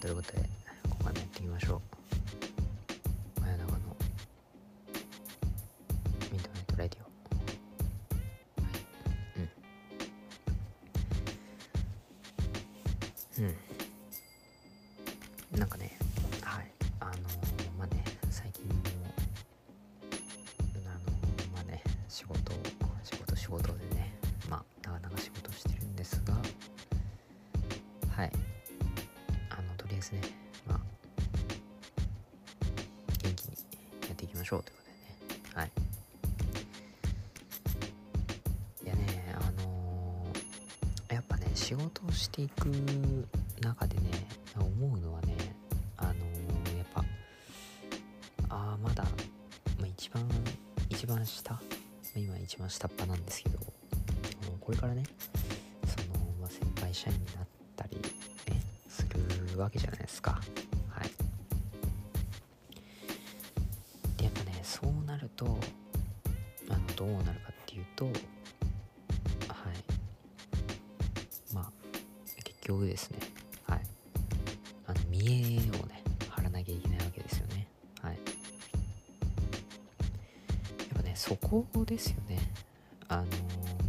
ということでここまでやっていきましょう。のとりあえずね。まあ。元気にやっていきましょうということでね。はい。いやねあのーやっぱね仕事をしていく中でね思うのはねあのーやっぱああまだ、まあ、一番一番下今一番下っ端なんですけどこれからねその、まあ、先輩社員になったり、ね、すわけじゃないですか。はい。でやっぱねそうなるとあのどうなるかっていうとはい。まあ結局ですね。はい。あの見栄をね張らなきゃいけないわけですよね。はい。やっぱねそこですよね。あの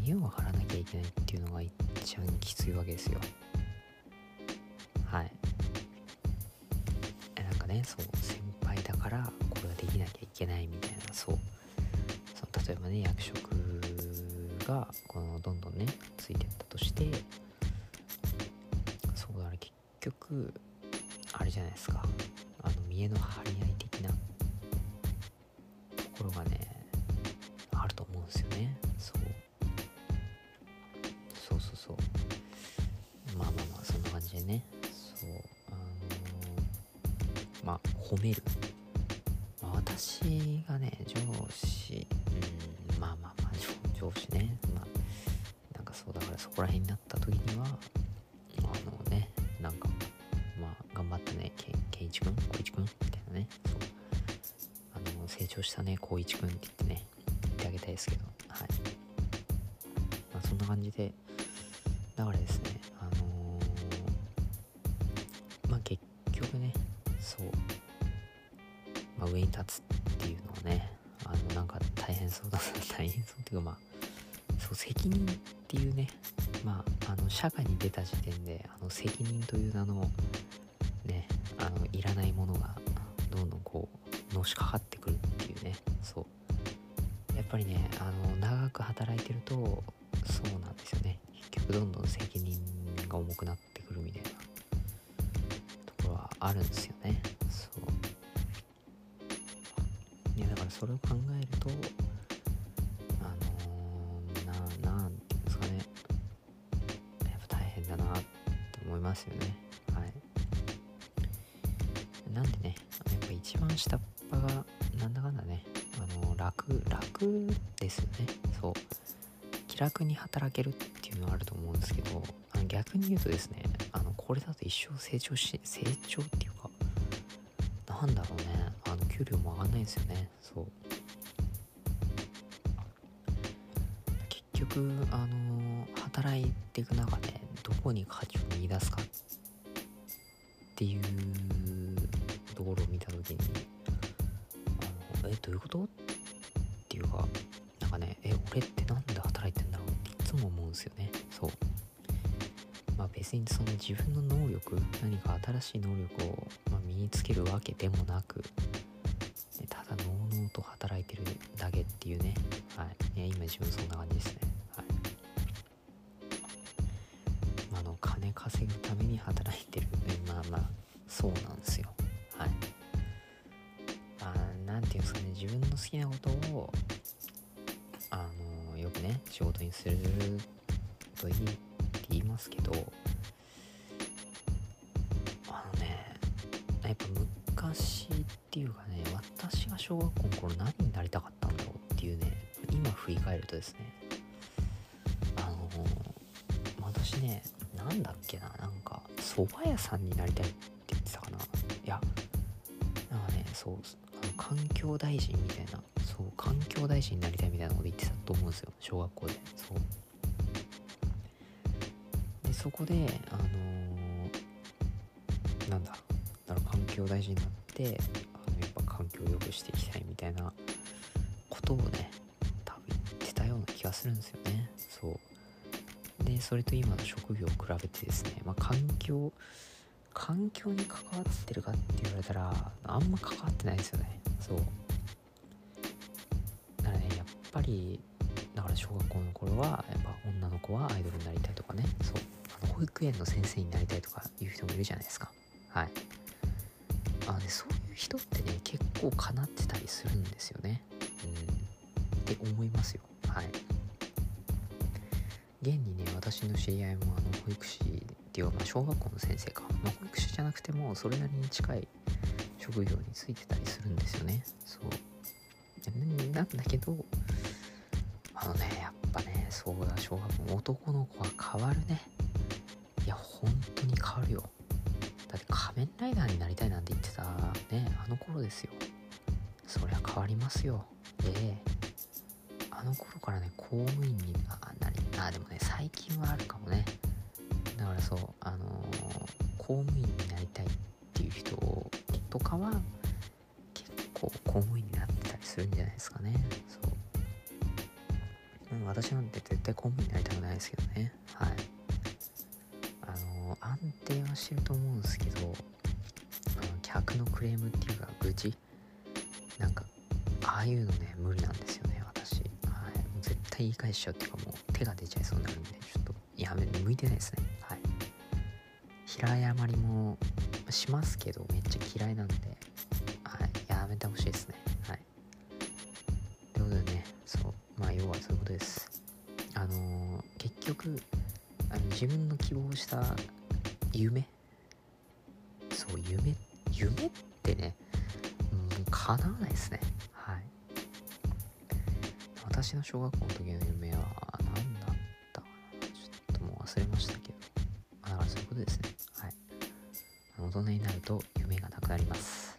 見栄を張らなきゃいけないっていうのが一番きついわけですよ。はい。そう先輩だからこれができなきゃいけないみたいなそう。そう例えばね役職がこのどんどんねついてったとしてそうだね結局あれじゃないですか。あの見栄の張り合い的なところがねあると思うんですよね。そう。そうそうそう。まあまあまあそんな感じでね。まあ褒める、まあ、私がね上司。うん。まあまあまあ上上司ね。まあなんかそうだからそこら辺になった時にはあのねなんかまあ頑張ったねけ健一くん光一くんみたいなね。そう。あの成長したね光一くんって言ってね言ってあげたいですけど。はい。まあそんな感じでだからですね上に立つっていうのはねあのなんか大変そうだな。大変そうっていうかまあそう責任っていうねまああの社会に出た時点であの責任という名のねあのいらないものがどんどんこうのしかかってくるっていうね。そう。やっぱりねあの長く働いてるとそうなんですよね。結局どんどん責任が重くなってくるみたいなところはあるんですよね。それを考えるとあのー、ななんていうんですかね。やっぱ大変だなって思いますよね。はい。なんでねやっぱ一番下っ端がなんだかんだねあの楽楽ですよね。そう。気楽に働けるっていうのはあると思うんですけどあの逆に言うとですねあのこれだと一生成長し成長っていうなんだろうね。あの給料も上がんないんですよね。そう。結局あの働いていく中でどこに価値を見出すかっていうところを見た時にあのえどういうこと？っていうかなんかねえ俺ってなんで働いてんだろう？っていつも思うんですよね。そう。まあ別にその自分の能力何か新しい能力を、まあ、につけるわけでもなくただのうのうと働いてるだけっていうね。はい、ね、今自分そんな感じですね。はい。まあの金稼ぐために働いてる、ね、まあまあそうなんですよ。はい。まあなんていうんですかね。自分の好きなことをあのよくね仕事にするといいって言いますけどやっぱ昔っていうかね私が小学校の頃何になりたかったんだろうっていうね今振り返るとですね。あの私ねなんだっけななんか蕎麦屋さんになりたいって言ってたかな。いやなんかねそうあの環境大臣みたいなそう環境大臣になりたいみたいなこと言ってたと思うんですよ小学校で。そう。でそこであのーなんだだから環境大事になってあのやっぱ環境を良くしていきたいみたいなことをね多分言ってたような気がするんですよね。そう。でそれと今の職業を比べてですね、まあ、環境環境に関わってるかって言われたらあんま関わってないですよね。そう。だからねやっぱりだから小学校の頃はやっぱ女の子はアイドルになりたいとかね。そう。あの保育園の先生になりたいとかいう人もいるじゃないですか。はい。あのねそういう人ってね結構かなってたりするんですよね。うん。って思いますよ。はい。現にね私の知り合いもあの保育士っていうか、まあ、小学校の先生か、まあ、保育士じゃなくてもそれなりに近い職業についてたりするんですよね。そう。なんだけどあのねやっぱねそうだ小学校男の子は変わるね。いや本当に変わるよ面ライダーになりたいなんて言ってたねあの頃ですよ。そりゃ変わりますよ。ええ。あの頃からね公務員にあなりあでもね最近はあるかもね。だからそうあのー公務員になりたいっていう人とかは結構公務員になってたりするんじゃないですかね。そう。うん私なんて絶対公務員になりたくないですけどね。はい。あのー安定はしてると思うんですけど客のクレームっていうか愚痴？なんかああいうのね無理なんですよね私。はい。もう絶対言い返しちゃうっていうかもう手が出ちゃいそうになるんでちょっとやめ向いてないですね。はい。平謝りもしますけどめっちゃ嫌いなんではい。やめてほしいですね。はい。ということでねそう。まあ要はそういうことです。あのー結局あの自分の希望した夢？そう夢って夢ってねうん叶わないですね。はい。私の小学校の時の夢は何だったかな。ちょっともう忘れましたけどまあだからそういうことですね。はい。大人になると夢がなくなります。